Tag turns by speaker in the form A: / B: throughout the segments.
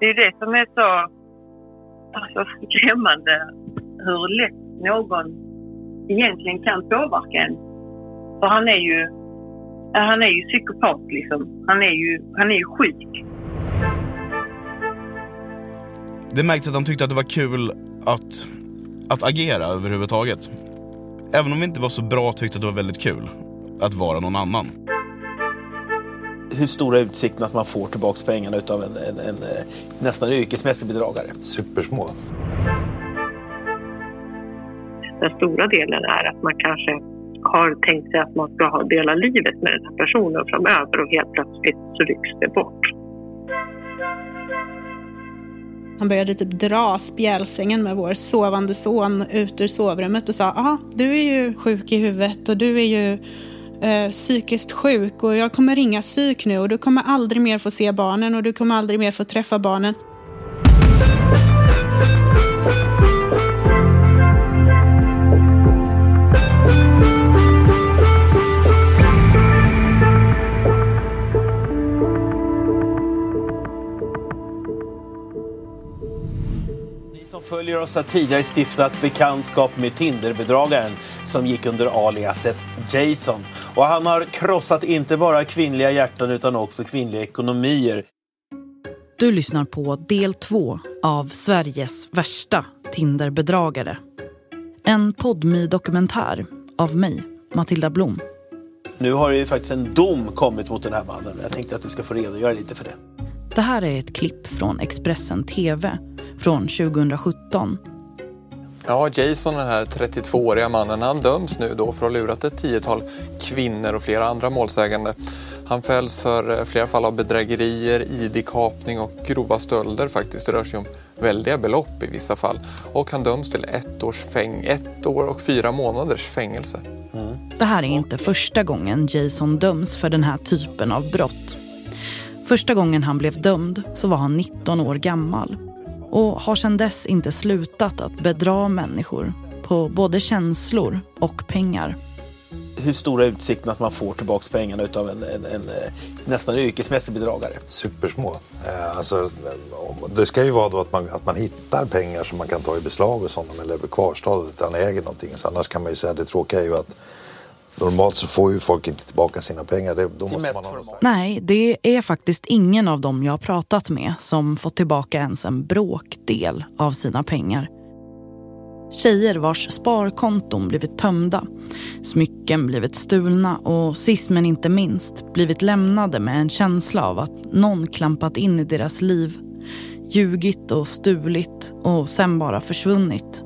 A: Det är det som är så alltså, skrämmande. Hur lätt någon egentligen kan påverka en. För han är ju, han är ju psykopat liksom. Han är ju, han är ju sjuk.
B: Det märktes att han tyckte att det var kul att, att agera överhuvudtaget. Även om vi inte var så bra tyckte att det var väldigt kul att vara någon annan.
C: Hur stora utsikterna att man får tillbaka pengarna utav en, en, en, eh, nästan yrkesmässig bedragare?
D: Supersmå.
A: Den stora delen är att man kanske har tänkt sig att man ska ha dela livet med den här personen framöver och helt plötsligt så rycks det bort.
E: Han började typ dra spjälsängen med vår sovande son ut ur sovrummet och sa ja, du är ju sjuk i huvudet och du är ju eh, psykiskt sjuk och jag kommer ringa psyk nu och du kommer aldrig mer få se barnen och du kommer aldrig mer få träffa barnen.
C: Följer oss har tidigare stiftat bekantskap med Tinderbedragaren som gick under aliaset Jason. Och han har krossat inte bara kvinnliga hjärtan utan också kvinnliga ekonomier.
F: Du lyssnar på del två av Sveriges värsta Tinderbedragare. En podmi dokumentär av mig, Matilda Blom.
C: Nu har ju faktiskt en dom kommit mot den här mannen. Jag tänkte att du ska få redogöra lite för det.
F: Det här är ett klipp från Expressen TV från 2017.
G: Ja, Jason, den här 32-åriga mannen, han döms nu då för att ha lurat ett tiotal kvinnor och flera andra målsägande. Han fälls för eh, flera fall av bedrägerier, ID-kapning och grova stölder faktiskt. Det rör sig om väldiga belopp i vissa fall. Och han döms till ett, års fäng ett år och fyra månaders fängelse.
F: Det här är inte första gången Jason döms för den här typen av brott. Första gången han blev dömd så var han 19 år gammal och har sedan dess inte slutat att bedra människor på både känslor och pengar.
C: Hur stora är utsikterna att man får tillbaka pengarna utav en, en, en eh, nästan yrkesmässig bedragare?
D: Supersmå. Eh, alltså, det ska ju vara då att man, att man hittar pengar som man kan ta i beslag hos honom eller kvarstad att han äger någonting. Så annars kan man ju säga det tråkiga är ju att normalt så får ju folk inte tillbaka sina pengar. Det, då måste man ha.
F: Nej, det är faktiskt ingen av dem jag har pratat med som fått tillbaka ens en bråkdel av sina pengar. Tjejer vars sparkonton blivit tömda, smycken blivit stulna och sist men inte minst blivit lämnade med en känsla av att någon klampat in i deras liv, ljugit och stulit och sen bara försvunnit.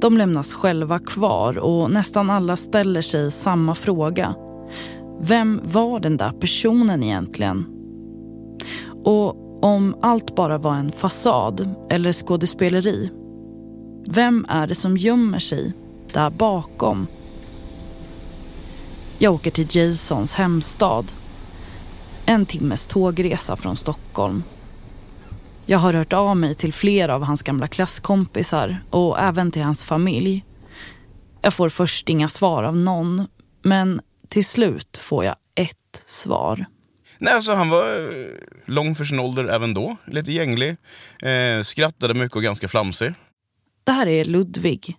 F: De lämnas själva kvar och nästan alla ställer sig samma fråga. Vem var den där personen egentligen? Och om allt bara var en fasad eller skådespeleri, vem är det som gömmer sig där bakom? Jag åker till Jasons hemstad. En timmes tågresa från Stockholm. Jag har hört av mig till flera av hans gamla klasskompisar och även till hans familj. Jag får först inga svar av någon, men till slut får jag ett svar.
B: Nej, alltså han var eh, lång för sin ålder även då. Lite gänglig. Eh, skrattade mycket och ganska flamsig.
F: Det här är Ludvig.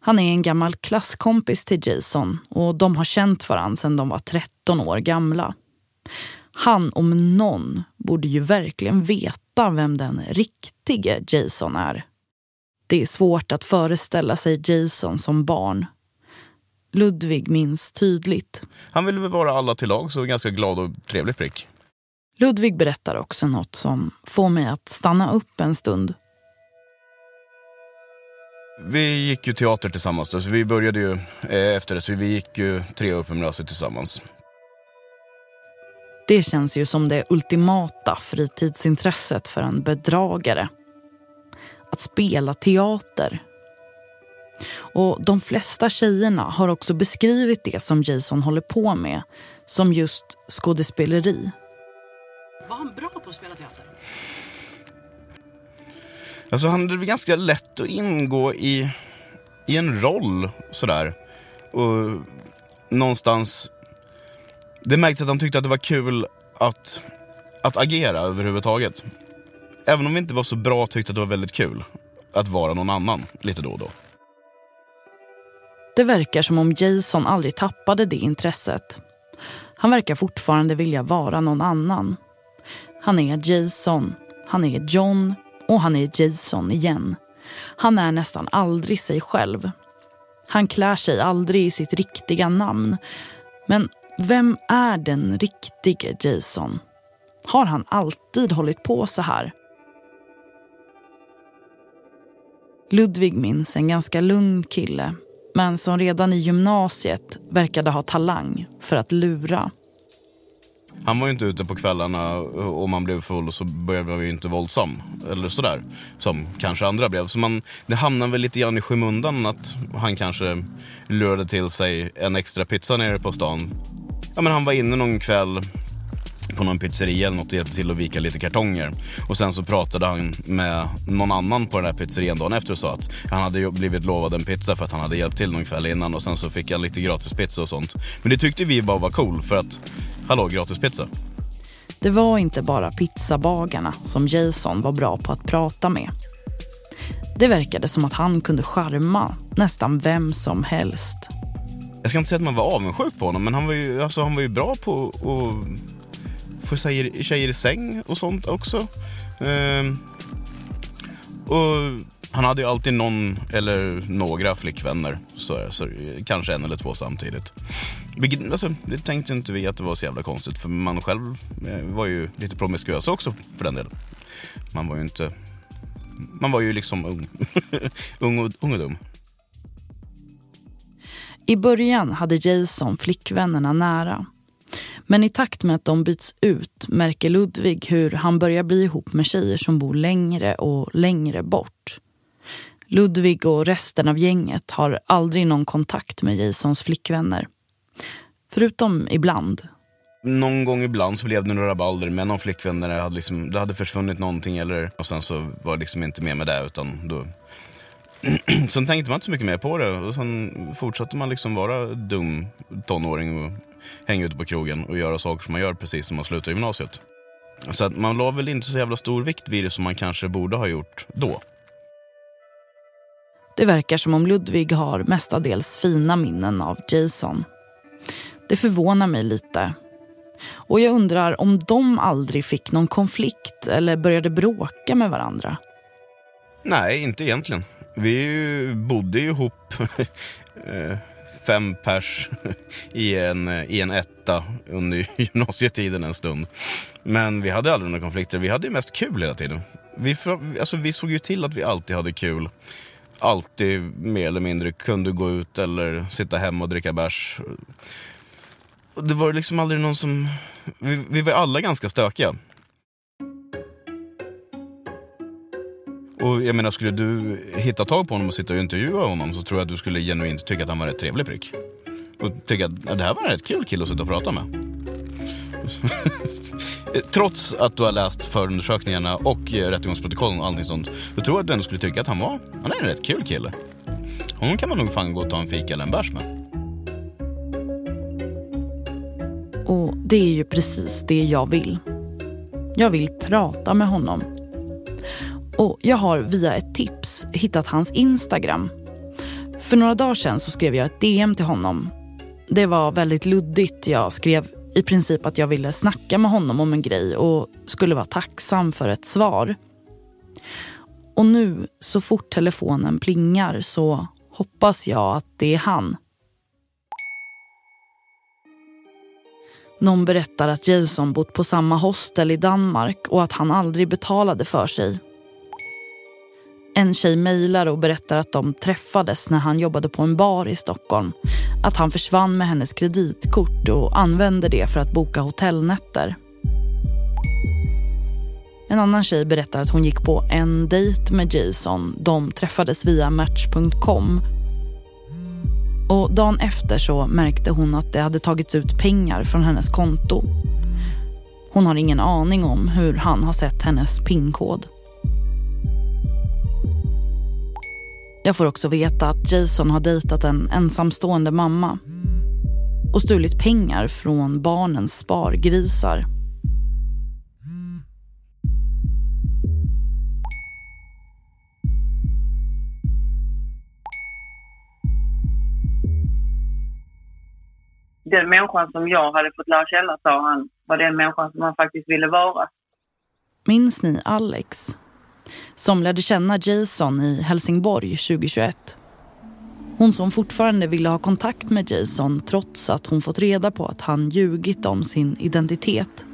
F: Han är en gammal klasskompis till Jason och de har känt varandra sedan de var 13 år gamla. Han om någon borde ju verkligen veta vem den riktige Jason är. Det är svårt att föreställa sig Jason som barn. Ludvig minns tydligt.
B: Han ville vara alla till lag, så ganska glad och trevlig prick.
F: Ludvig berättar också något som får mig att stanna upp en stund.
B: Vi gick ju teater tillsammans, så vi började ju eh, efter det, så vi gick ju tre år på gymnasiet tillsammans.
F: Det känns ju som det ultimata fritidsintresset för en bedragare. Att spela teater. Och de flesta tjejerna har också beskrivit det som Jason håller på med som just skådespeleri.
H: Var han bra på att spela teater?
B: Alltså han hade ganska lätt att ingå i, i en roll sådär. Och någonstans... Det märktes att han tyckte att det var kul att, att agera överhuvudtaget. Även om vi inte var så bra tyckte att det var väldigt kul att vara någon annan lite då och då.
F: Det verkar som om Jason aldrig tappade det intresset. Han verkar fortfarande vilja vara någon annan. Han är Jason, han är John och han är Jason igen. Han är nästan aldrig sig själv. Han klär sig aldrig i sitt riktiga namn. Men vem är den riktige Jason? Har han alltid hållit på så här? Ludvig minns en ganska lugn kille men som redan i gymnasiet verkade ha talang för att lura.
B: Han var ju inte ute på kvällarna och man blev full så började man ju inte våldsam. Eller sådär. Som kanske andra blev. Så man, det hamnade väl lite grann i skymundan att han kanske lurade till sig en extra pizza nere på stan. Ja men han var inne någon kväll på någon pizzeria eller något och hjälpte till att vika lite kartonger. Och sen så pratade han med någon annan på den här pizzerian dagen efter och sa att han hade blivit lovad en pizza för att han hade hjälpt till någon kväll innan och sen så fick han lite gratis pizza och sånt. Men det tyckte vi bara var cool för att, hallå gratis pizza.
F: Det var inte bara pizzabagarna som Jason var bra på att prata med. Det verkade som att han kunde charma nästan vem som helst.
B: Jag ska inte säga att man var avundsjuk på honom men han var ju, alltså, han var ju bra på att få tjejer, tjejer i säng och sånt också. Ehm, och han hade ju alltid någon eller några flickvänner. Så, så, kanske en eller två samtidigt. Alltså, det tänkte inte vi att det var så jävla konstigt. För man själv eh, var ju lite promiskuös också för den delen. Man var ju inte... Man var ju liksom ung. ung, och, ung och dum.
F: I början hade Jason flickvännerna nära. Men i takt med att de byts ut märker Ludvig hur han börjar bli ihop med tjejer som bor längre och längre bort. Ludvig och resten av gänget har aldrig någon kontakt med Jasons flickvänner. Förutom ibland.
B: Någon gång ibland så blev det några rabalder med någon flickvän det hade, liksom, det hade försvunnit någonting eller och sen så var det liksom inte med med det utan då Sen tänkte man inte så mycket mer på det och sen fortsatte man liksom vara dum tonåring och hänga ute på krogen och göra saker som man gör precis när man slutar gymnasiet. Så att man la väl inte så jävla stor vikt vid det som man kanske borde ha gjort då.
F: Det verkar som om Ludvig har mestadels fina minnen av Jason. Det förvånar mig lite. Och jag undrar om de aldrig fick någon konflikt eller började bråka med varandra.
B: Nej, inte egentligen. Vi bodde ju ihop eh, fem pers i en, i en etta under gymnasietiden en stund. Men vi hade aldrig några konflikter. Vi hade mest kul hela tiden. Vi, alltså, vi såg ju till att vi alltid hade kul. Alltid mer eller mindre kunde gå ut eller sitta hemma och dricka bärs. Det var liksom aldrig någon som... Vi, vi var alla ganska stökiga. Och jag menar, skulle du hitta tag på honom och sitta och intervjua honom så tror jag att du skulle genuint tycka att han var en rätt trevlig prick. Och tycka att ja, det här var en rätt kul kille att sitta och prata med. Trots att du har läst förundersökningarna och eh, rättegångsprotokollen och allting sånt. Så tror jag att du ändå skulle tycka att han var han är en rätt kul kille. Honom kan man nog fan gå och ta en fika eller en bärs med.
F: Och det är ju precis det jag vill. Jag vill prata med honom och jag har via ett tips hittat hans Instagram. För några dagar sedan så skrev jag ett DM till honom. Det var väldigt luddigt. Jag skrev i princip att jag ville snacka med honom om en grej och skulle vara tacksam för ett svar. Och nu, så fort telefonen plingar så hoppas jag att det är han. Någon berättar att Jason bott på samma hostel i Danmark och att han aldrig betalade för sig en tjej mejlar och berättar att de träffades när han jobbade på en bar i Stockholm. Att han försvann med hennes kreditkort och använde det för att boka hotellnätter. En annan tjej berättar att hon gick på en dejt med Jason. De träffades via Match.com. Och dagen efter så märkte hon att det hade tagits ut pengar från hennes konto. Hon har ingen aning om hur han har sett hennes pinkod. Jag får också veta att Jason har dejtat en ensamstående mamma och stulit pengar från barnens spargrisar.
I: Den människan som jag hade fått lära känna, sa han, var den människan som han faktiskt ville vara.
F: Minns ni Alex? Som lärde känna Jason i Helsingborg 2021. Hon som fortfarande ville ha kontakt med Jason trots att hon fått reda på att han ljugit om sin identitet.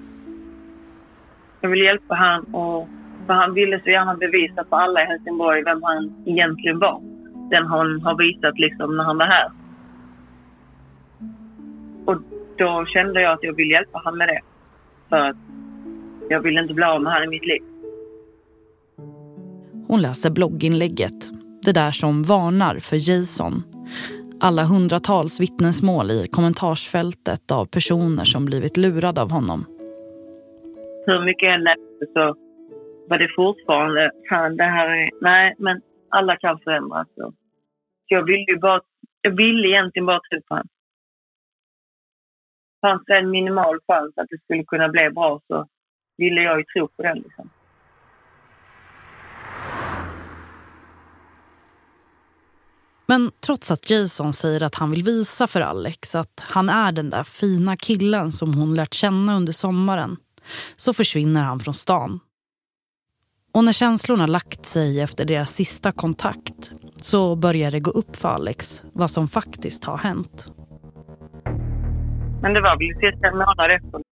I: Jag ville hjälpa han och för han ville så gärna bevisa för alla i Helsingborg vem han egentligen var. Den han har visat liksom när han var här. Och då kände jag att jag ville hjälpa honom med det. För att jag ville inte bli av med honom i mitt liv.
F: Hon läser blogginlägget. Det där som varnar för Jason. Alla hundratals vittnesmål i kommentarsfältet av personer som blivit lurade av honom.
I: Hur mycket jag än läste så var det fortfarande, fan det här är, nej men alla kan förändras. Så jag ville ju bara, jag ville egentligen bara tro på honom. Fanns det en minimal chans att det skulle kunna bli bra så ville jag ju tro på den liksom.
F: Men trots att Jason säger att han vill visa för Alex att han är den där fina killen som hon lärt känna under sommaren så försvinner han från stan. Och när känslorna lagt sig efter deras sista kontakt så börjar det gå upp för Alex vad som faktiskt har hänt.
I: Men det var väl cirka en månad efter.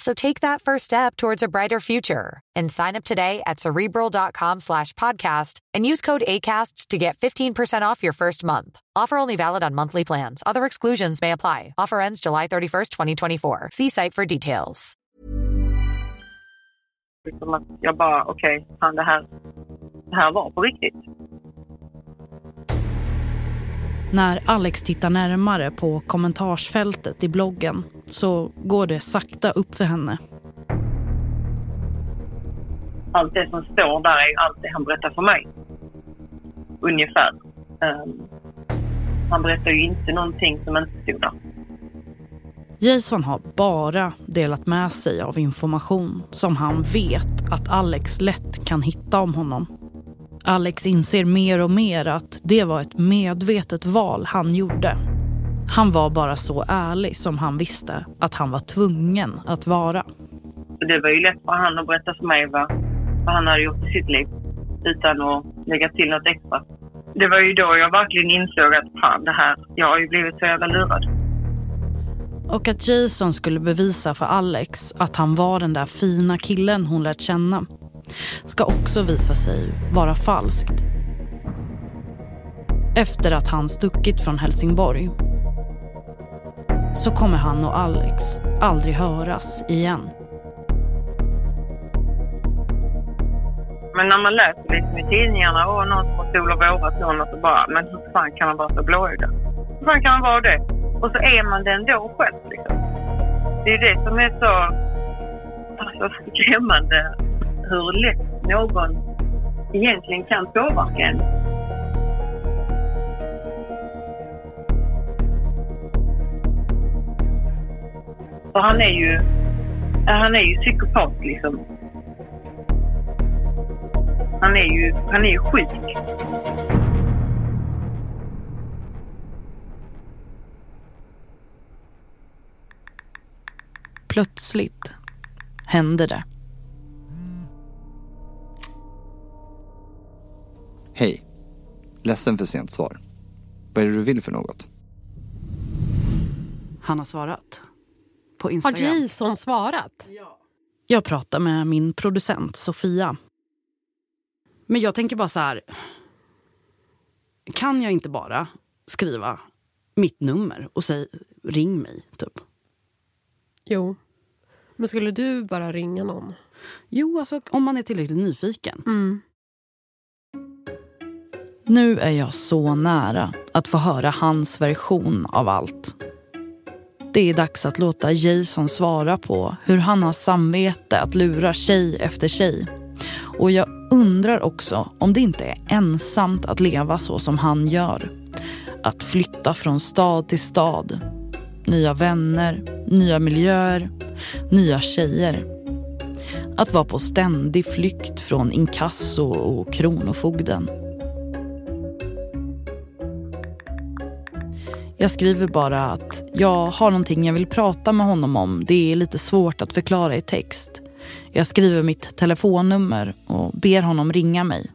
J: So take that first step towards a brighter future and sign up today at cerebral.com slash podcast and use code ACasts to get 15% off your first month. Offer only valid on monthly plans. Other exclusions may apply. Offer ends July 31st, 2024. See site for details.
I: Att jag bara, okej, okay, fan det här, det här var på riktigt.
F: När Alex tittar närmare på kommentarsfältet i bloggen så går det sakta upp för henne.
I: Allt det som står där är allt det han berättar för mig. Ungefär. Um, han berättar ju inte någonting som inte stod där.
F: Jason har bara delat med sig av information som han vet att Alex lätt kan hitta om honom. Alex inser mer och mer att det var ett medvetet val han gjorde. Han var bara så ärlig som han visste att han var tvungen att vara.
I: Det var ju lätt för han att berätta för mig vad, vad han hade gjort i sitt liv utan att lägga till något extra. Det var ju då jag verkligen insåg att fan det här, jag har ju blivit så jävla lurad.
F: Och att Jason skulle bevisa för Alex att han var den där fina killen hon lärt känna ska också visa sig vara falskt. Efter att han stuckit från Helsingborg så kommer han och Alex aldrig höras igen.
I: Men när man läser liksom i tidningarna och någon som har sol och vårat någon och så bara, men hur fan kan man vara så blåögd? Hur fan kan man vara det? Och så är man det ändå själv liksom. Det är det som är så alltså, skrämmande hur lätt någon egentligen kan påverka en. För han är ju, han är ju psykopat liksom. Han är ju, han är ju sjuk.
F: Plötsligt hände det.
K: Hej. Ledsen för sent svar. Vad är det du vill för något?
L: Han har svarat. På Instagram.
M: Har Jason svarat?
L: Ja.
F: Jag pratar med min producent Sofia. Men jag tänker bara så här. Kan jag inte bara skriva mitt nummer och säga ring mig, typ?
M: Jo. Men skulle du bara ringa någon?
F: Jo, alltså om man är tillräckligt nyfiken.
M: Mm.
F: Nu är jag så nära att få höra hans version av allt. Det är dags att låta Jason svara på hur han har samvete att lura tjej efter tjej. Och jag undrar också om det inte är ensamt att leva så som han gör. Att flytta från stad till stad. Nya vänner, nya miljöer, nya tjejer. Att vara på ständig flykt från inkasso och kronofogden. Jag skriver bara att jag har någonting jag vill prata med honom om. Det är lite svårt att förklara i text. Jag skriver mitt telefonnummer och ber honom ringa mig.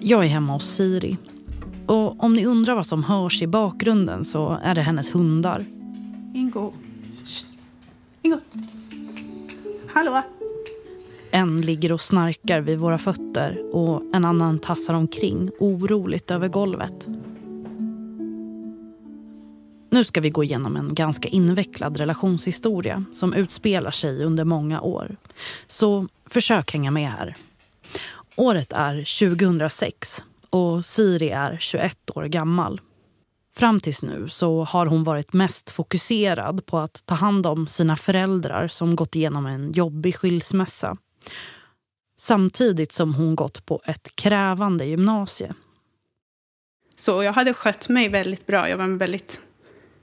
F: Jag är hemma hos Siri. Och om ni undrar vad som hörs i bakgrunden så är det hennes hundar.
E: Ingo. Ingo. Hallå?
F: En ligger och snarkar vid våra fötter och en annan tassar omkring oroligt över golvet. Nu ska vi gå igenom en ganska invecklad relationshistoria som utspelar sig under många år. Så försök hänga med här. Året är 2006 och Siri är 21 år gammal. Fram tills nu så har hon varit mest fokuserad på att ta hand om sina föräldrar som gått igenom en jobbig skilsmässa. Samtidigt som hon gått på ett krävande gymnasie.
E: Så jag hade skött mig väldigt bra. Jag var en väldigt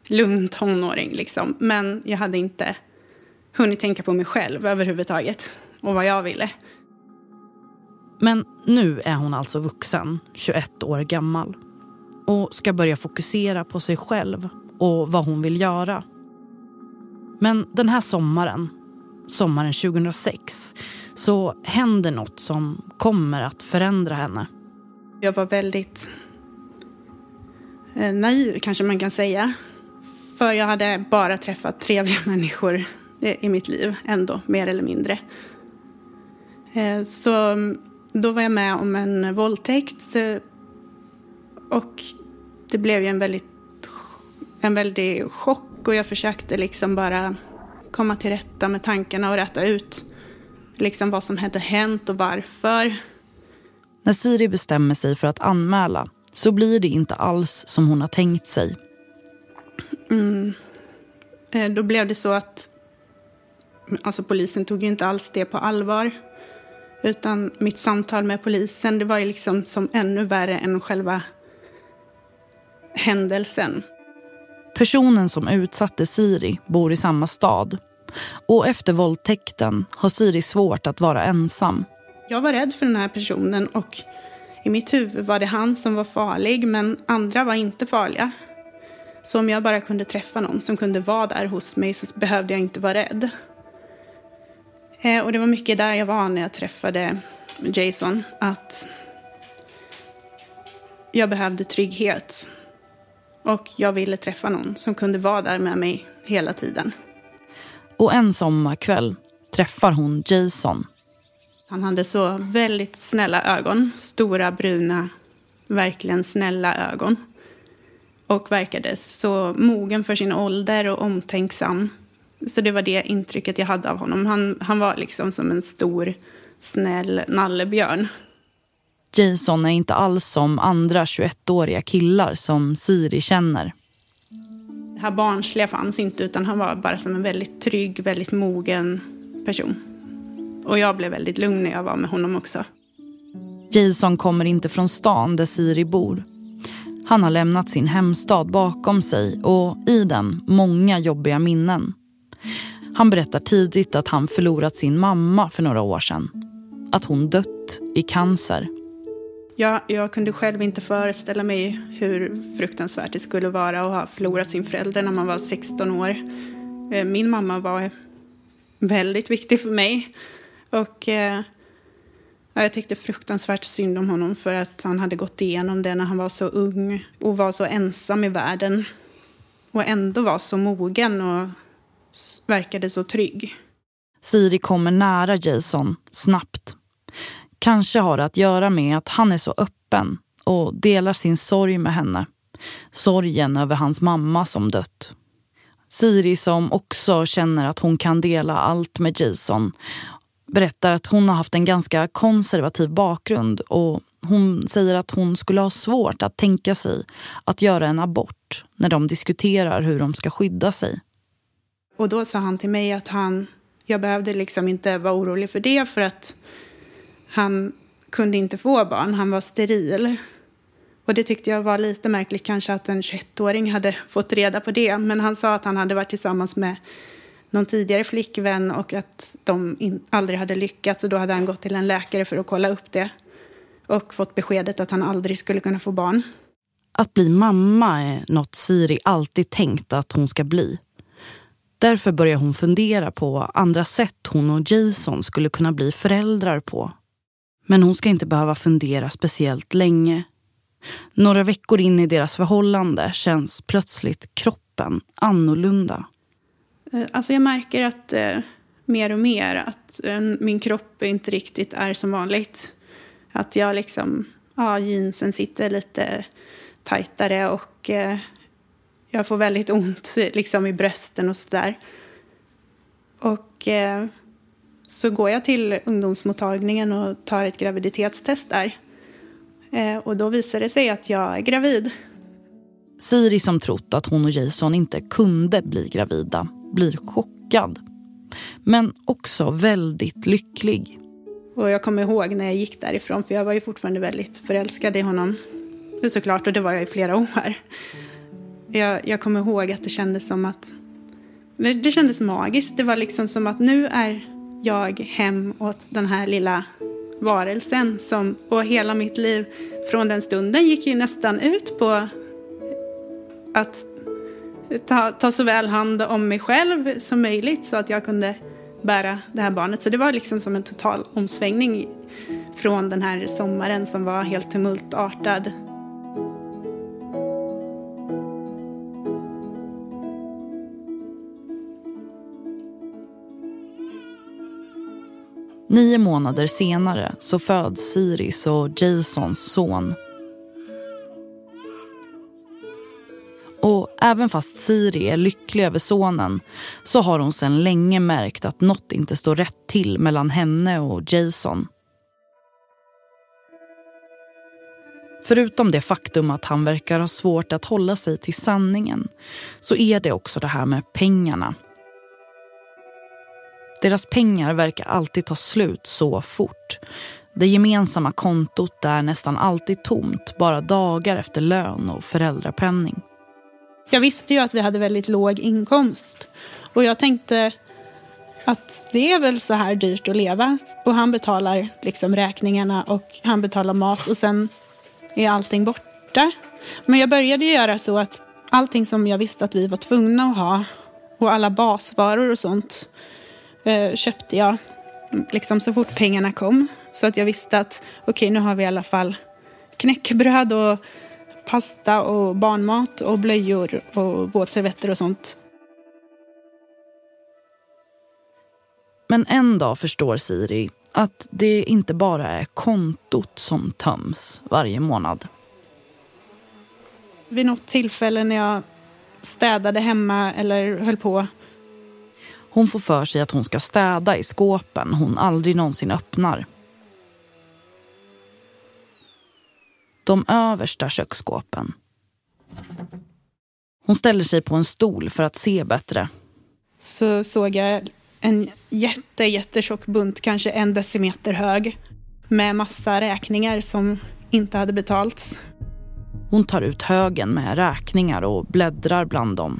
E: lugn tonåring. Liksom. Men jag hade inte hunnit tänka på mig själv överhuvudtaget och vad jag ville.
F: Men nu är hon alltså vuxen, 21 år gammal och ska börja fokusera på sig själv och vad hon vill göra. Men den här sommaren, sommaren 2006, så händer något som kommer att förändra henne.
E: Jag var väldigt eh, naiv kanske man kan säga. För jag hade bara träffat trevliga människor eh, i mitt liv ändå, mer eller mindre. Eh, så mm, då var jag med om en våldtäkt och det blev ju en väldigt en väldig chock och jag försökte liksom bara komma till rätta med tankarna och rätta ut liksom vad som hade hänt och varför.
F: När Siri bestämmer sig för att anmäla så blir det inte alls som hon har tänkt sig.
E: Mm. Eh, då blev det så att alltså polisen tog ju inte alls det på allvar. Utan mitt samtal med polisen det var ju liksom som ännu värre än själva händelsen.
F: Personen som utsatte Siri bor i samma stad. Och efter våldtäkten har Siri svårt att vara ensam.
E: Jag var rädd för den här personen och i mitt huvud var det han som var farlig men andra var inte farliga. Så om jag bara kunde träffa någon som kunde vara där hos mig så behövde jag inte vara rädd. Eh, och det var mycket där jag var när jag träffade Jason. Att jag behövde trygghet. Och jag ville träffa någon som kunde vara där med mig hela tiden.
F: Och en sommarkväll träffar hon Jason.
E: Han hade så väldigt snälla ögon. Stora, bruna, verkligen snälla ögon. Och verkade så mogen för sin ålder och omtänksam. Så det var det intrycket jag hade av honom. Han, han var liksom som en stor, snäll nallebjörn.
F: Jason är inte alls som andra 21-åriga killar som Siri känner.
E: Det här barnsliga fanns inte utan han var bara som en väldigt trygg, väldigt mogen person. Och jag blev väldigt lugn när jag var med honom också.
F: Jason kommer inte från stan där Siri bor. Han har lämnat sin hemstad bakom sig och i den många jobbiga minnen. Han berättar tidigt att han förlorat sin mamma för några år sedan. Att hon dött i cancer.
E: Ja, jag kunde själv inte föreställa mig hur fruktansvärt det skulle vara att ha förlorat sin förälder när man var 16 år. Eh, min mamma var väldigt viktig för mig. Och eh, Jag tyckte fruktansvärt synd om honom för att han hade gått igenom det när han var så ung och var så ensam i världen. Och ändå var så mogen och verkade så trygg.
F: Siri kommer nära Jason snabbt. Kanske har det att göra med att han är så öppen och delar sin sorg med henne. Sorgen över hans mamma som dött. Siri som också känner att hon kan dela allt med Jason berättar att hon har haft en ganska konservativ bakgrund och hon säger att hon skulle ha svårt att tänka sig att göra en abort när de diskuterar hur de ska skydda sig.
E: Och då sa han till mig att han, jag behövde liksom inte vara orolig för det för att han kunde inte få barn, han var steril. Och det tyckte jag var lite märkligt kanske att en 21-åring hade fått reda på det. Men han sa att han hade varit tillsammans med någon tidigare flickvän och att de in, aldrig hade lyckats. Och då hade han gått till en läkare för att kolla upp det. Och fått beskedet att han aldrig skulle kunna få barn.
F: Att bli mamma är något Siri alltid tänkt att hon ska bli. Därför börjar hon fundera på andra sätt hon och Jason skulle kunna bli föräldrar på. Men hon ska inte behöva fundera speciellt länge. Några veckor in i deras förhållande känns plötsligt kroppen annorlunda.
E: Eh, alltså jag märker att eh, mer och mer att eh, min kropp inte riktigt är som vanligt. Att jag liksom, ja jeansen sitter lite tajtare och eh, jag får väldigt ont liksom i brösten och sådär. Och eh, så går jag till ungdomsmottagningen och tar ett graviditetstest där. Eh, och då visar det sig att jag är gravid.
F: Siri som trott att hon och Jason inte kunde bli gravida blir chockad. Men också väldigt lycklig.
E: Och jag kommer ihåg när jag gick därifrån, för jag var ju fortfarande väldigt förälskad i honom. Såklart, och det var jag i flera år. Jag, jag kommer ihåg att det kändes som att... Det kändes magiskt. Det var liksom som att nu är jag hem åt den här lilla varelsen. Som, och hela mitt liv från den stunden gick ju nästan ut på att ta, ta så väl hand om mig själv som möjligt så att jag kunde bära det här barnet. Så det var liksom som en total omsvängning från den här sommaren som var helt tumultartad.
F: Nio månader senare så föds Siris och Jasons son. Och även fast Siri är lycklig över sonen så har hon sedan länge märkt att något inte står rätt till mellan henne och Jason. Förutom det faktum att han verkar ha svårt att hålla sig till sanningen så är det också det här med pengarna deras pengar verkar alltid ta slut så fort. Det gemensamma kontot är nästan alltid tomt bara dagar efter lön och föräldrapenning.
E: Jag visste ju att vi hade väldigt låg inkomst. Och jag tänkte att det är väl så här dyrt att leva. Och han betalar liksom räkningarna och han betalar mat och sen är allting borta. Men jag började göra så att allting som jag visste att vi var tvungna att ha och alla basvaror och sånt eh, köpte jag liksom så fort pengarna kom. Så att jag visste att okej, okay, nu har vi i alla fall knäckebröd och pasta och barnmat och blöjor och våtservetter och sånt.
F: Men en dag förstår Siri att det inte bara är kontot som töms varje månad.
E: Vid något tillfälle när jag städade hemma eller höll på
F: hon får för sig att hon ska städa i skåpen hon aldrig någonsin öppnar. De översta köksskåpen. Hon ställer sig på en stol för att se bättre.
E: Så såg jag en jätte, jättetjock bunt, kanske en decimeter hög med massa räkningar som inte hade betalts.
F: Hon tar ut högen med räkningar och bläddrar bland dem.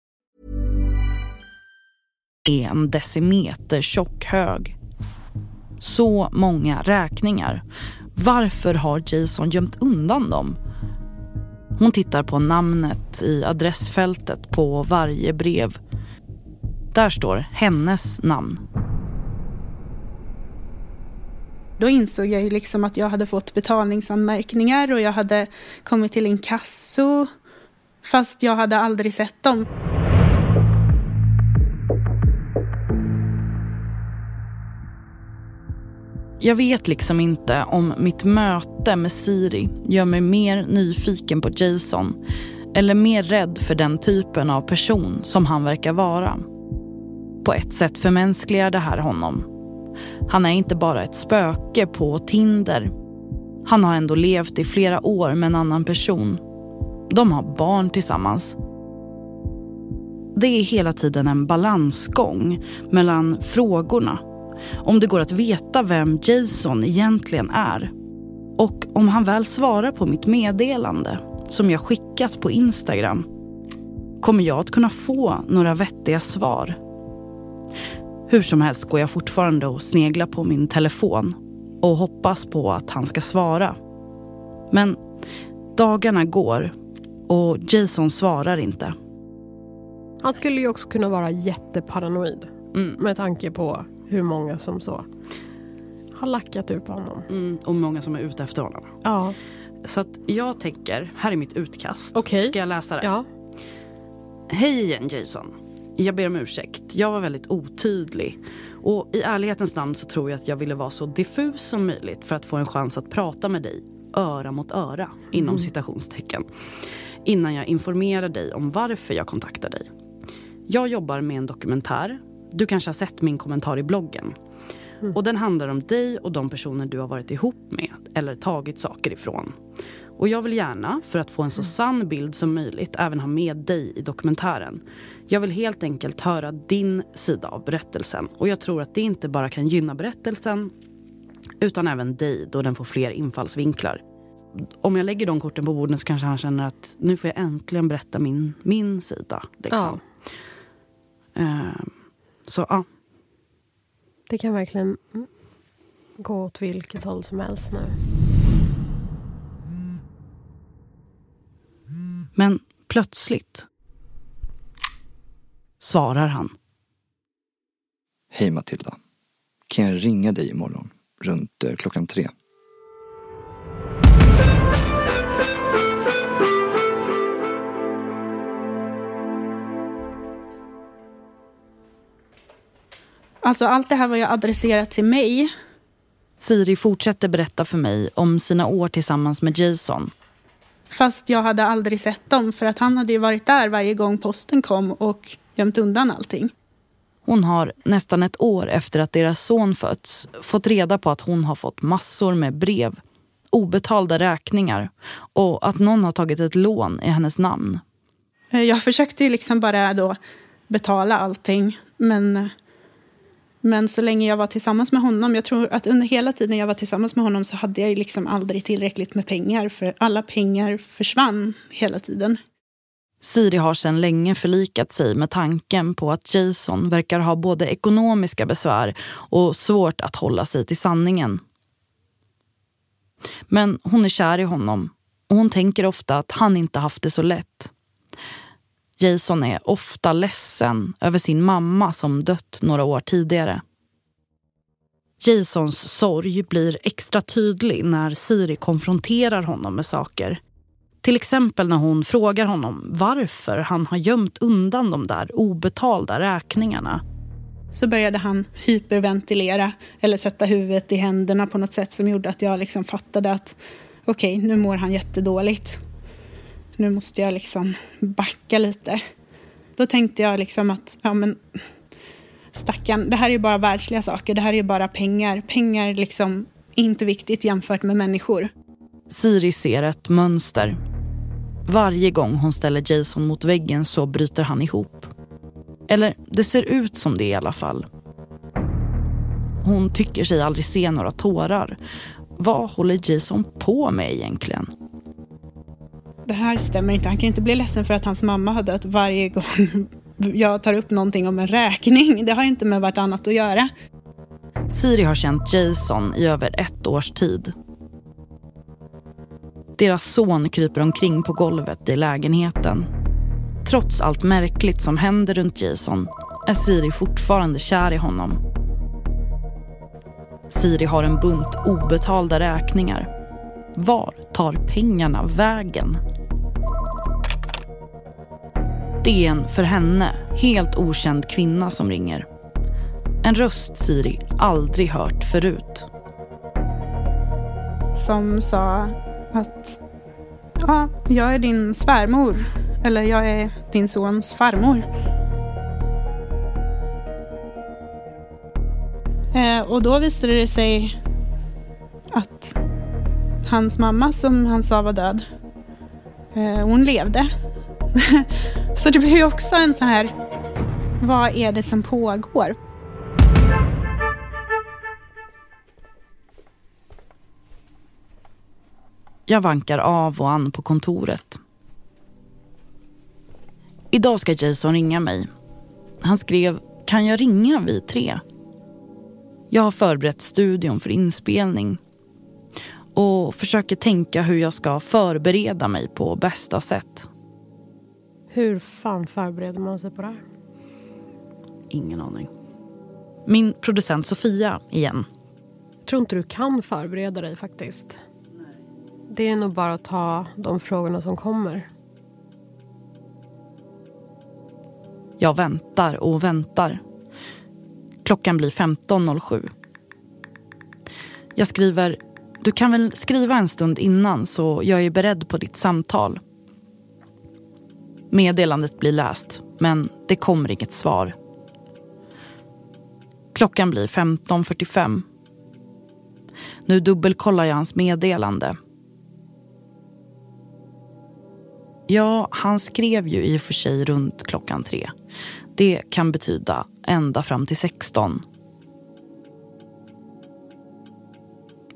F: En decimeter tjock hög. Så många räkningar. Varför har Jason gömt undan dem? Hon tittar på namnet i adressfältet på varje brev. Där står hennes namn.
E: Då insåg jag ju liksom att jag hade fått betalningsanmärkningar och jag hade kommit till inkasso fast jag hade aldrig sett dem.
F: Jag vet liksom inte om mitt möte med Siri gör mig mer nyfiken på Jason eller mer rädd för den typen av person som han verkar vara. På ett sätt förmänskligar det här honom. Han är inte bara ett spöke på Tinder. Han har ändå levt i flera år med en annan person. De har barn tillsammans. Det är hela tiden en balansgång mellan frågorna om det går att veta vem Jason egentligen är. Och om han väl svarar på mitt meddelande som jag skickat på Instagram kommer jag att kunna få några vettiga svar. Hur som helst går jag fortfarande och sneglar på min telefon och hoppas på att han ska svara. Men dagarna går och Jason svarar inte.
M: Han skulle ju också kunna vara jätteparanoid
F: Mm.
M: med tanke på hur många som så har lackat ur på honom.
F: Mm, och många som är ute efter honom.
M: Ja.
F: Så att jag tänker, här är mitt utkast.
M: Okej.
F: Ska jag läsa det?
M: Ja.
F: Hej igen Jason. Jag ber om ursäkt. Jag var väldigt otydlig. Och i ärlighetens namn så tror jag att jag ville vara så diffus som möjligt för att få en chans att prata med dig öra mot öra, inom
M: Mm.
F: citationstecken. Innan jag informerar dig om varför jag kontaktar dig. Jag jobbar med en dokumentär. Du kanske har sett min kommentar i bloggen. Och den handlar om dig och de personer du har varit ihop med eller tagit saker ifrån. Och jag vill gärna, för att få en så sann bild som möjligt, även ha med dig i dokumentären. Jag vill helt enkelt höra din sida av berättelsen. Och jag tror att det inte bara kan gynna berättelsen, utan även dig då den får fler infallsvinklar. Om jag lägger de korten på bordet så kanske han känner att nu får jag äntligen berätta min, min sida. Liksom. Eh, så ja,
M: Det kan verkligen gå åt vilket håll som helst nu.
F: men plötsligt svarar han.
K: Hej Matilda. Kan jag ringa dig imorgon runt eh, klockan tre?
E: Alltså allt det här var ju adresserat till mig.
F: Siri fortsätter berätta för mig om sina år tillsammans med Jason.
E: Fast jag hade aldrig sett dem för att han hade ju varit där varje gång posten kom och gömt undan allting.
F: Hon har nästan ett år efter att deras son fötts fått reda på att hon har fått massor med brev, obetalda räkningar och att någon har tagit ett lån i hennes namn.
E: Jag försökte ju liksom bara då betala allting. Men, men så länge jag var tillsammans med honom, jag tror att under hela tiden jag var tillsammans med honom så hade jag liksom aldrig tillräckligt med pengar. För alla pengar försvann hela tiden.
F: Siri har sedan länge förlikat sig med tanken på att Jason verkar ha både ekonomiska besvär och svårt att hålla sig till sanningen. Men hon är kär i honom och hon tänker ofta att han inte haft det så lätt. Jason är ofta ledsen över sin mamma som dött några år tidigare. Jasons sorg blir extra tydlig när Siri konfronterar honom med saker. Till exempel när hon frågar honom varför han har gömt undan de där obetalda räkningarna.
E: Så började han hyperventilera eller sätta huvudet i händerna på något sätt som gjorde att jag liksom fattade att okej, nu mår han jättedåligt. Nu måste jag liksom backa lite. Då tänkte jag liksom att, ja men stackarn, det här är ju bara världsliga saker, det här är ju bara pengar. Pengar liksom inte viktigt jämfört med människor.
F: Siri ser ett mönster. Varje gång hon ställer Jason mot väggen så bryter han ihop. Eller det ser ut som det i alla fall. Hon tycker sig aldrig se några tårar. Vad håller Jason på med egentligen?
E: Det här stämmer inte. Han kan inte bli ledsen för att hans mamma har dött varje gång jag tar upp någonting om en räkning. Det har inte med vartannat att göra.
F: Siri har känt Jason i över ett års tid. Deras son kryper omkring på golvet i lägenheten. Trots allt märkligt som händer runt Jason är Siri fortfarande kär i honom. Siri har en bunt obetalda räkningar. Var tar pengarna vägen? Det är en för henne helt okänd kvinna som ringer. En röst Siri aldrig hört förut.
E: Som sa att ja, jag är din svärmor. Eller jag är din sons farmor. Eh, och då visade det sig att hans mamma som han sa var död, eh, hon levde. Så det blir ju också en sån här, vad är det som pågår?
F: Jag vankar av och an på kontoret. Idag ska Jason ringa mig. Han skrev, kan jag ringa vid tre? Jag har förberett studion för inspelning och försöker tänka hur jag ska förbereda mig på bästa sätt.
M: Hur fan förbereder man sig på det här?
F: Ingen aning. Min producent Sofia igen.
M: Jag tror inte du kan förbereda dig faktiskt. Det är nog bara att ta de frågorna som kommer.
F: Jag väntar och väntar. Klockan blir 15.07. Jag skriver, du kan väl skriva en stund innan så jag är beredd på ditt samtal. Meddelandet blir läst, men det kommer inget svar. Klockan blir 15.45. Nu dubbelkollar jag hans meddelande. Ja, han skrev ju i och för sig runt klockan tre. Det kan betyda ända fram till 16.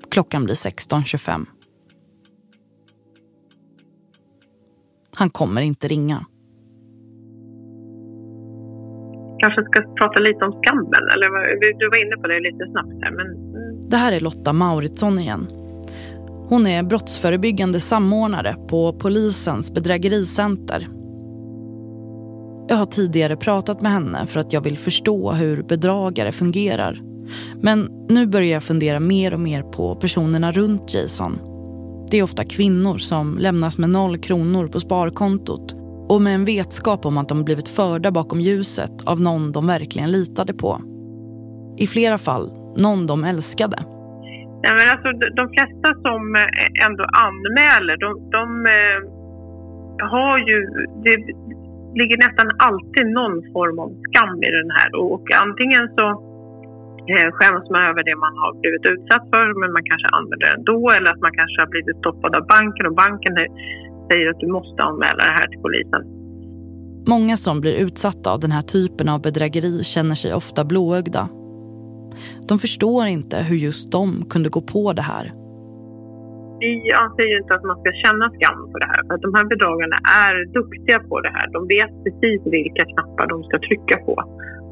F: Klockan blir 16.25. Han kommer inte ringa.
A: Kanske ska prata lite om skammen, eller du var inne på det lite snabbt här. Men...
F: Det här är Lotta Mauritsson igen. Hon är brottsförebyggande samordnare på polisens bedrägericenter. Jag har tidigare pratat med henne för att jag vill förstå hur bedragare fungerar. Men nu börjar jag fundera mer och mer på personerna runt Jason. Det är ofta kvinnor som lämnas med noll kronor på sparkontot och med en vetskap om att de blivit förda bakom ljuset av någon de verkligen litade på. I flera fall någon de älskade.
A: Nej men alltså, de flesta som eh, ändå anmäler, de, de eh, har ju... Det ligger nästan alltid någon form av skam i den här. Och, antingen så skäms man över det man har blivit utsatt för, men man kanske använder det ändå. Eller att man kanske har blivit stoppad av banken och banken säger att du måste anmäla det här till polisen.
F: Många som blir utsatta av den här typen av bedrägeri känner sig ofta blåögda de förstår inte hur just de kunde gå på det här.
A: Vi anser ju inte att man ska känna skam för det här. För att de här bedragarna är duktiga på det här. De vet precis vilka knappar de ska trycka på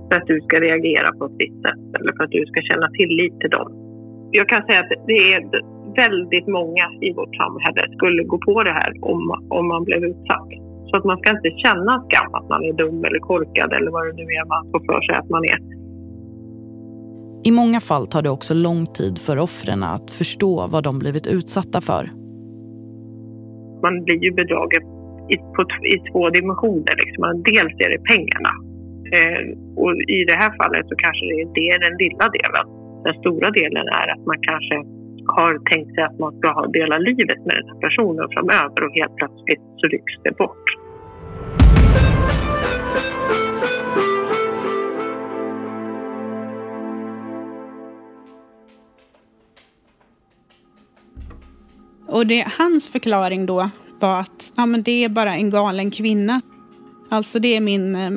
A: för att du ska reagera på ett visst sätt eller för att du ska känna tillit till dem. Jag kan säga att det är väldigt många i vårt samhälle skulle gå på det här om, om man blev utsatt. Så att man ska inte känna skam att man är dum eller korkad eller vad det nu är man får för sig att man är.
F: I många fall tar det också lång tid för offren att förstå vad de blivit utsatta för.
A: Man blir ju bedragen i, på, i två dimensioner. Liksom. Dels är det pengarna. Eh, och I det här fallet så kanske det är den lilla delen. Den stora delen är att man kanske har tänkt sig att man ska dela livet med den här personen framöver och helt plötsligt så rycks det bort.
E: Och det, hans förklaring då var att ja, men det är bara en galen kvinna. Alltså det är min, eh,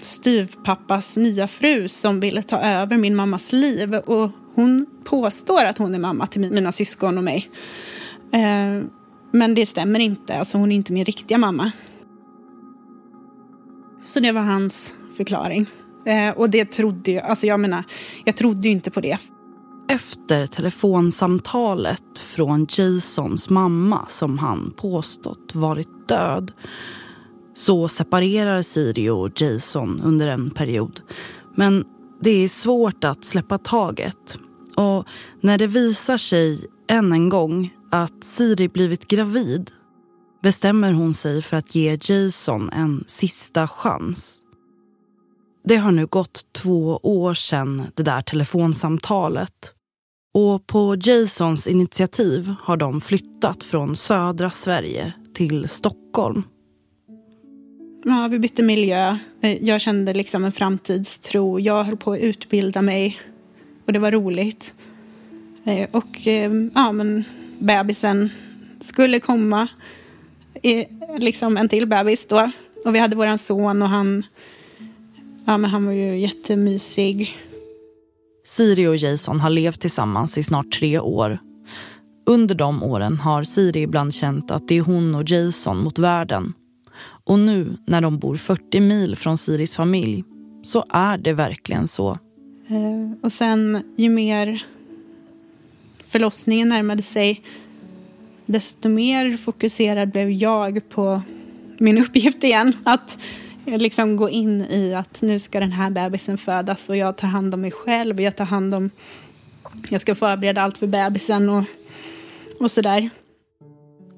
E: styvpappas nya fru som ville ta över min mammas liv. Och hon påstår att hon är mamma till mina syskon och mig. Eh, men det stämmer inte. Alltså hon är inte min riktiga mamma. Så det var hans förklaring. Eh, och det trodde jag, alltså jag menar, jag trodde ju inte på det.
F: Efter telefonsamtalet från Jasons mamma som han påstått varit död så separerar Siri och Jason under en period. Men det är svårt att släppa taget. Och när det visar sig än en gång att Siri blivit gravid bestämmer hon sig för att ge Jason en sista chans. Det har nu gått två år sedan det där telefonsamtalet. Och på Jasons initiativ har de flyttat från södra Sverige till Stockholm.
E: Ja, vi bytte miljö. Eh, jag kände liksom en framtidstro. Jag höll på att utbilda mig och det var roligt. Eh, och eh, ja, men bebisen skulle komma. Liksom en till bebis då. Och vi hade våran son och han, ja, men han var ju jättemysig.
F: Siri och Jason har levt tillsammans i snart tre år. Under de åren har Siri ibland känt att det är hon och Jason mot världen. Och nu när de bor 40 mil från Siris familj så är det verkligen så.
E: Eh, och sen ju mer förlossningen närmade sig desto mer fokuserad blev jag på min uppgift igen. Att eh, liksom gå in i att nu ska den här bebisen födas och jag tar hand om mig själv. och Jag tar hand om, jag ska förbereda allt för bebisen och, och sådär.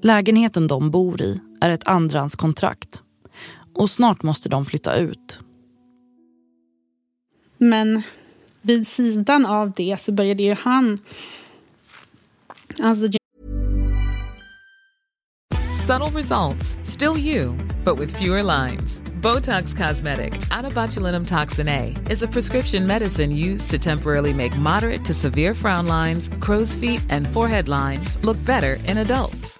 F: Lägenheten de bor i är ett andrahandskontrakt och snart måste de flytta ut.
E: Men vid sidan av det så började ju han... Alltså...
N: Subtle results, still you, but with fewer lines. Botox Cosmetic, botulinum toxin A, is a prescription medicine used to temporarily make moderate to severe frown lines, crow's feet, and forehead lines look better in adults.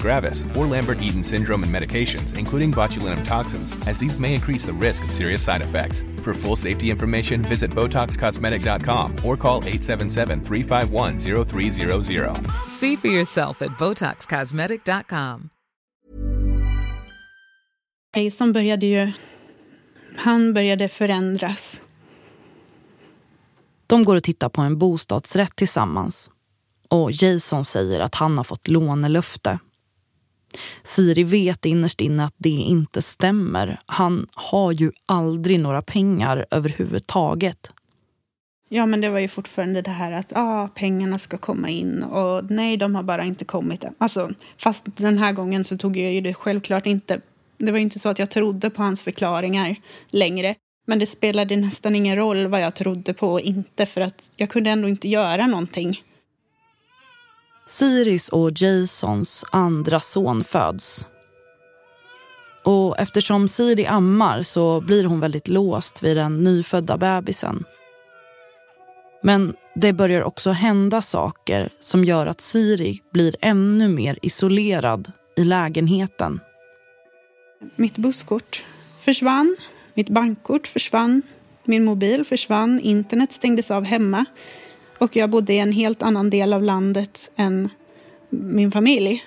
O: gravis, or Lambert-Eaton syndrome and medications, including botulinum toxins, as these may increase the risk of serious side effects. For full safety information, visit BotoxCosmetic.com or call 877-351-0300.
N: See for yourself at BotoxCosmetic.com.
E: Jason började ju... Han började förändras.
F: De går och tittar på en bostadsrätt tillsammans. Och Jason säger att han har fått lånelöfte Siri vet innerst inne att det inte stämmer. Han har ju aldrig några pengar överhuvudtaget.
E: Ja, men det var ju fortfarande det här att ah, pengarna ska komma in och nej, de har bara inte kommit än. Alltså, fast den här gången så tog jag ju det självklart inte. Det var ju inte så att jag trodde på hans förklaringar längre. Men det spelade nästan ingen roll vad jag trodde på och inte för att jag kunde ändå inte göra någonting.
F: Siris och Jasons andra son föds. Och eftersom Siri ammar så blir hon väldigt låst vid den nyfödda bebisen. Men det börjar också hända saker som gör att Siri blir ännu mer isolerad i lägenheten.
E: Mitt busskort försvann, mitt bankkort försvann, min mobil försvann, internet stängdes av hemma. Och jag bodde i en helt annan del av landet än min familj.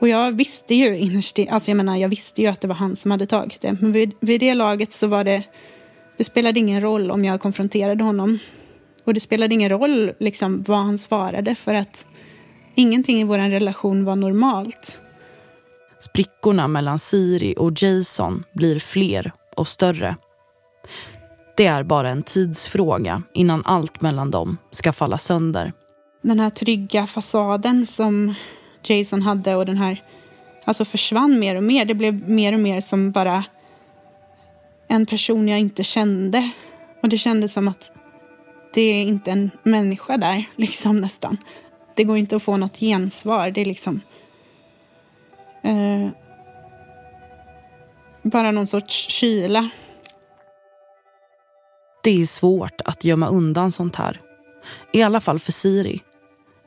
E: Och jag visste ju innerst alltså jag menar jag visste ju att det var han som hade tagit det. Men vid, vid det laget så var det, det spelade ingen roll om jag konfronterade honom. Och det spelade ingen roll liksom vad han svarade för att ingenting i vår relation var normalt.
F: Sprickorna mellan Siri och Jason blir fler och större. Det är bara en tidsfråga innan allt mellan dem ska falla sönder.
E: Den här trygga fasaden som Jason hade och den här alltså försvann mer och mer. Det blev mer och mer som bara en person jag inte kände. Och det kändes som att det är inte en människa där, liksom nästan. Det går inte att få något gensvar. Det är liksom... Eh, bara någon sorts kyla.
F: Det är svårt att gömma undan sånt här. I alla fall för Siri.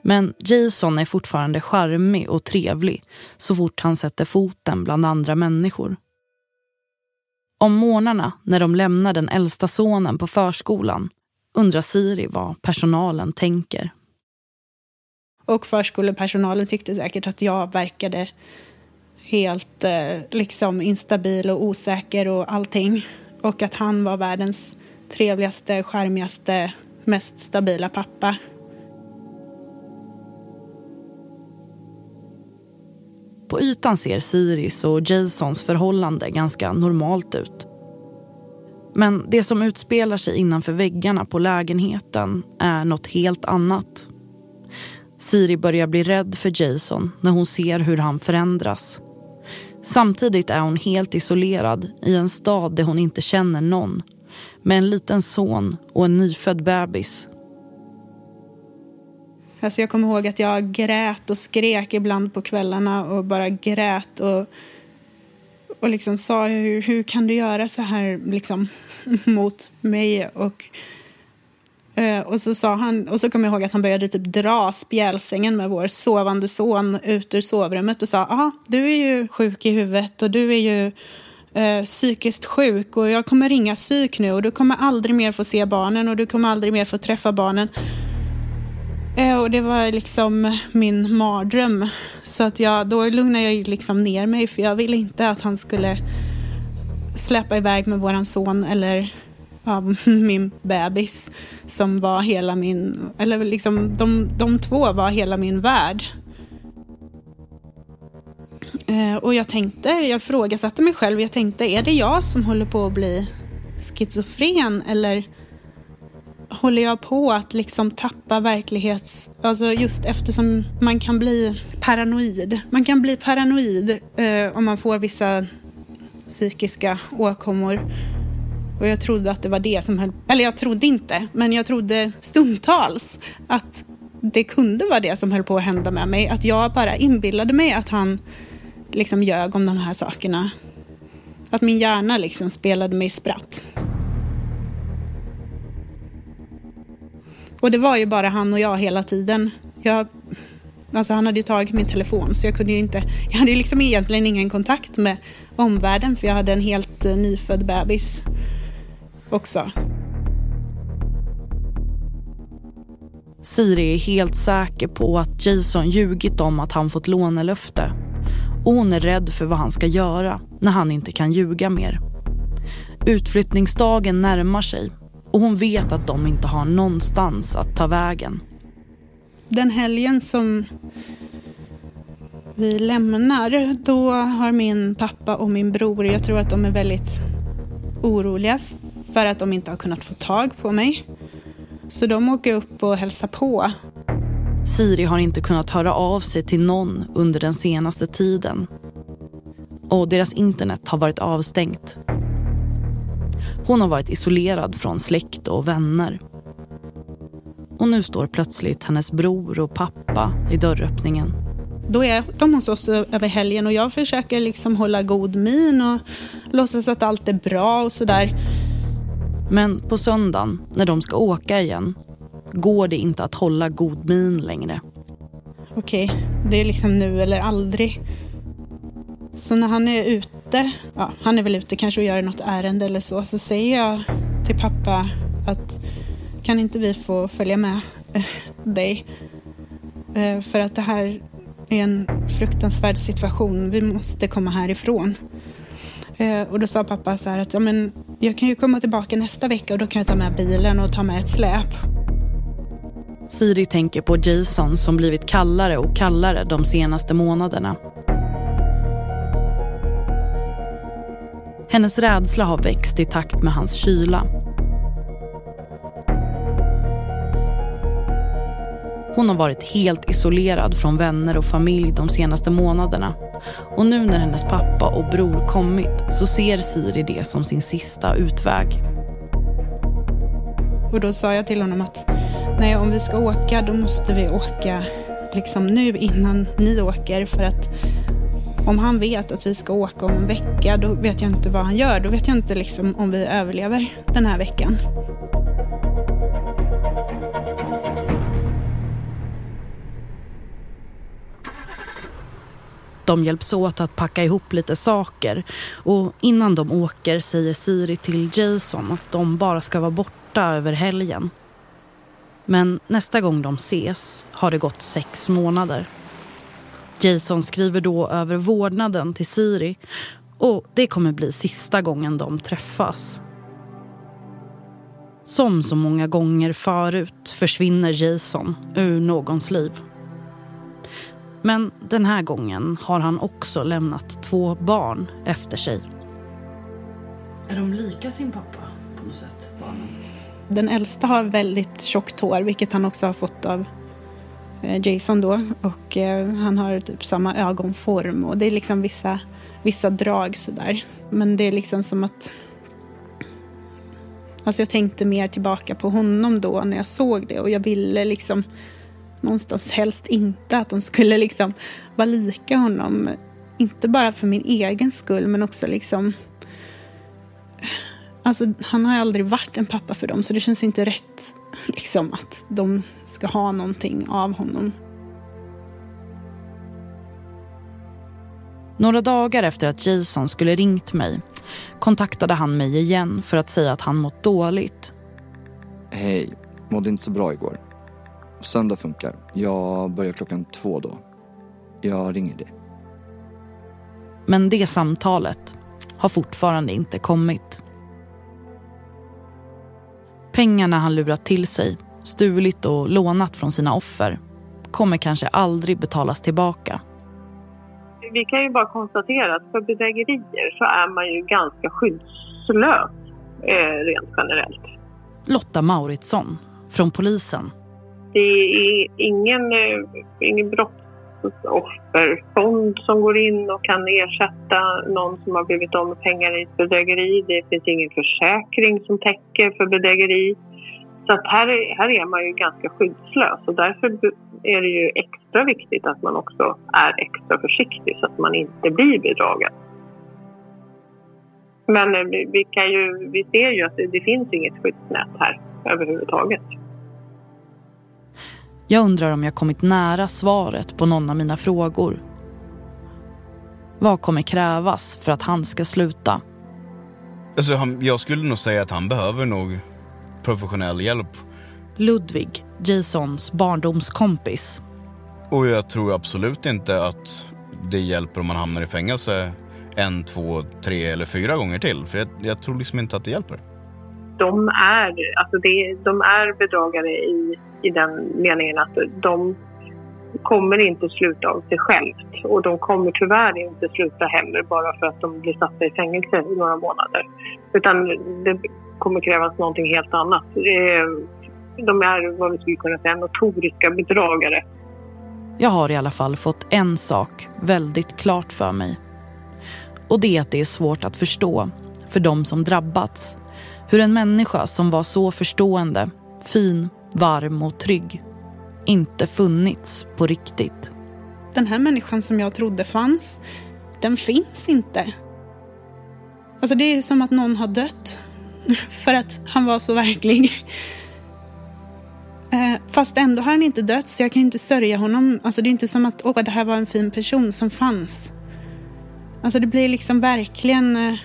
F: Men Jason är fortfarande charmig och trevlig så fort han sätter foten bland andra människor. Om morgnarna när de lämnar den äldsta sonen på förskolan undrar Siri vad personalen tänker.
E: Och förskolepersonalen tyckte säkert att jag verkade helt eh, liksom instabil och osäker och allting. Och att han var världens trevligaste, charmigaste, mest stabila pappa.
F: På ytan ser Siris och Jasons förhållande ganska normalt ut. Men det som utspelar sig innanför väggarna på lägenheten är något helt annat. Siri börjar bli rädd för Jason när hon ser hur han förändras. Samtidigt är hon helt isolerad i en stad där hon inte känner någon med en liten son och en nyfödd bebis.
E: Alltså jag kommer ihåg att jag grät och skrek ibland på kvällarna och bara grät och, och liksom sa hur, hur kan du göra så här liksom, mot mig? Och, eh, och så sa han, och så kommer jag ihåg att han började typ dra spjälsängen med vår sovande son ut ur sovrummet och sa, ja du är ju sjuk i huvudet och du är ju eh, psykiskt sjuk och jag kommer ringa psyk nu och du kommer aldrig mer få se barnen och du kommer aldrig mer få träffa barnen. Eh, och det var liksom min mardröm. Så att jag, då lugnade jag liksom ner mig för jag ville inte att han skulle släppa iväg med våran son eller ja, min bebis som var hela min, eller liksom de, de två var hela min värld. Eh, och jag tänkte, jag frågasatte mig själv, jag tänkte är det jag som håller på att bli schizofren eller håller jag på att liksom tappa verklighets... Alltså just eftersom man kan bli paranoid. Man kan bli paranoid eh, om man får vissa psykiska åkommor. Och jag trodde att det var det som höll... Eller jag trodde inte, men jag trodde stundtals att det kunde vara det som höll på att hända med mig. Att jag bara inbillade mig att han liksom ljög om de här sakerna. Att min hjärna liksom spelade mig spratt. Och det var ju bara han och jag hela tiden. Jag, alltså han hade ju tagit min telefon så jag kunde ju inte, jag hade liksom egentligen ingen kontakt med omvärlden för jag hade en helt eh, nyfödd bebis också.
F: Siri är helt säker på att Jason ljugit om att han fått lånelöfte. Och hon är rädd för vad han ska göra när han inte kan ljuga mer. Utflyttningsdagen närmar sig och hon vet att de inte har någonstans att ta vägen.
E: Den helgen som vi lämnar, då har min pappa och min bror, jag tror att de är väldigt oroliga för att de inte har kunnat få tag på mig. Så de åker upp och hälsar på.
F: Siri har inte kunnat höra av sig till någon under den senaste tiden. Och deras internet har varit avstängt. Hon har varit isolerad från släkt och vänner. Och nu står plötsligt hennes bror och pappa i dörröppningen.
E: Då är de hos oss över helgen och jag försöker liksom hålla god min och låtsas att allt är bra och sådär.
F: Men på söndagen, när de ska åka igen, går det inte att hålla god min längre.
E: Okej, okay, det är liksom nu eller aldrig. Så när han är ute, ja, han är väl ute kanske och gör något ärende eller så, så säger jag till pappa att kan inte vi få följa med eh, dig? Eh, för att det här är en fruktansvärd situation, vi måste komma härifrån. Eh, och då sa pappa så här att ja, men jag kan ju komma tillbaka nästa vecka och då kan jag ta med bilen och ta med ett släp.
F: Siri tänker på Jason som blivit kallare och kallare de senaste månaderna. Hennes rädsla har växt i takt med hans kyla. Hon har varit helt isolerad från vänner och familj de senaste månaderna. Och nu när hennes pappa och bror kommit så ser Siri det som sin sista utväg.
E: Och då sa jag till honom att nej, om vi ska åka då måste vi åka liksom nu innan ni åker för att om han vet att vi ska åka om en vecka då vet jag inte vad han gör. Då vet jag inte liksom om vi överlever den här veckan.
F: De hjälps åt att packa ihop lite saker och innan de åker säger Siri till Jason att de bara ska vara borta över helgen. Men nästa gång de ses har det gått sex månader. Jason skriver då över vårdnaden till Siri och det kommer bli sista gången de träffas. Som så många gånger förut försvinner Jason ur någons liv. Men den här gången har han också lämnat två barn efter sig.
H: Är de lika sin pappa på något sätt, barnen?
E: Den äldsta har väldigt tjockt hår, vilket han också har fått av eh, Jason då. Och eh, han har typ samma ögonform och det är liksom vissa, vissa drag sådär. Men det är liksom som att... Alltså jag tänkte mer tillbaka på honom då när jag såg det och jag ville liksom någonstans helst inte att de skulle liksom vara lika honom. Inte bara för min egen skull men också liksom Alltså, han har aldrig varit en pappa för dem så det känns inte rätt liksom, att de ska ha någonting av honom.
F: Några dagar efter att Jason skulle ringt mig kontaktade han mig igen för att säga att han mått dåligt.
K: Hej, mådde inte så bra igår. Söndag funkar. Jag börjar klockan två då. Jag ringer dig.
F: Men det samtalet har fortfarande inte kommit. Pengarna han lurat till sig, stulit och lånat från sina offer kommer kanske aldrig betalas tillbaka.
A: Vi kan ju bara konstatera att för bedrägerier så är man ju ganska skyddslös eh, rent generellt.
F: Lotta Mauritsson från polisen.
A: Det är ingen, eh, ingen brottsofferfond som går in och kan ersätta någon som har blivit av med pengar i ett bedrägeri. Det finns ingen försäkring som täcker för bedrägeri. Så att här, är, här är man ju ganska skyddslös och därför är det ju extra viktigt att man också är extra försiktig så att man inte blir bedragen. Men eh, vi, kan ju, vi ser ju att det, det finns inget skyddsnät här överhuvudtaget.
F: Jag undrar om jag kommit nära svaret på någon av mina frågor. Vad kommer krävas för att han ska sluta?
B: Alltså, han, jag skulle nog säga att han behöver nog professionell hjälp.
F: Ludvig, Jasons barndomskompis.
B: Och jag tror absolut inte att det hjälper om man hamnar i fängelse en, två, tre eller fyra gånger till. För jag, jag tror liksom inte att det hjälper.
A: De är, alltså det, de är bedragare i, i den meningen att de kommer inte sluta av sig självt. Och de kommer tyvärr inte sluta heller bara för att de blir satta i fängelse i några månader. Utan det kommer krävas någonting helt annat. Eh, de är vad vi skulle kunna säga notoriska bedragare.
F: Jag har i alla fall fått en sak väldigt klart för mig. Och det är att det är svårt att förstå för de som drabbats hur en människa som var så förstående, fin, varm och trygg inte funnits på riktigt.
E: Den här människan som jag trodde fanns, den finns inte. Alltså det är som att någon har dött för att han var så verklig. Eh, fast ändå har han inte dött så jag kan inte sörja honom. Alltså det är inte som att åh, det här var en fin person som fanns. Alltså det blir liksom verkligen eh,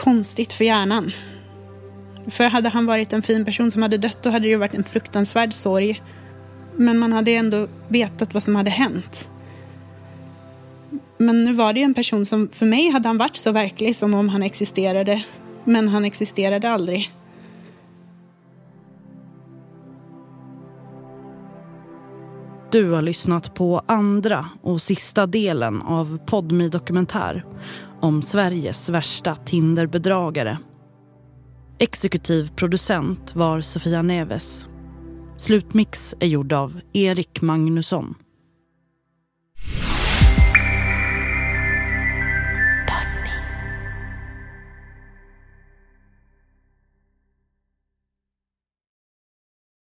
E: konstigt för hjärnan. För hade han varit en fin person som hade dött då hade det ju varit en fruktansvärd sorg. Men man hade ändå vetat vad som hade hänt. Men nu var det ju en person som, för mig hade han varit så verklig som om han existerade. Men han existerade aldrig.
F: Du har lyssnat på andra och sista delen av Podmi dokumentär om Sveriges värsta Tinderbedragare. Exekutiv producent var Sofia Neves. Slutmix är gjord av Erik Magnusson.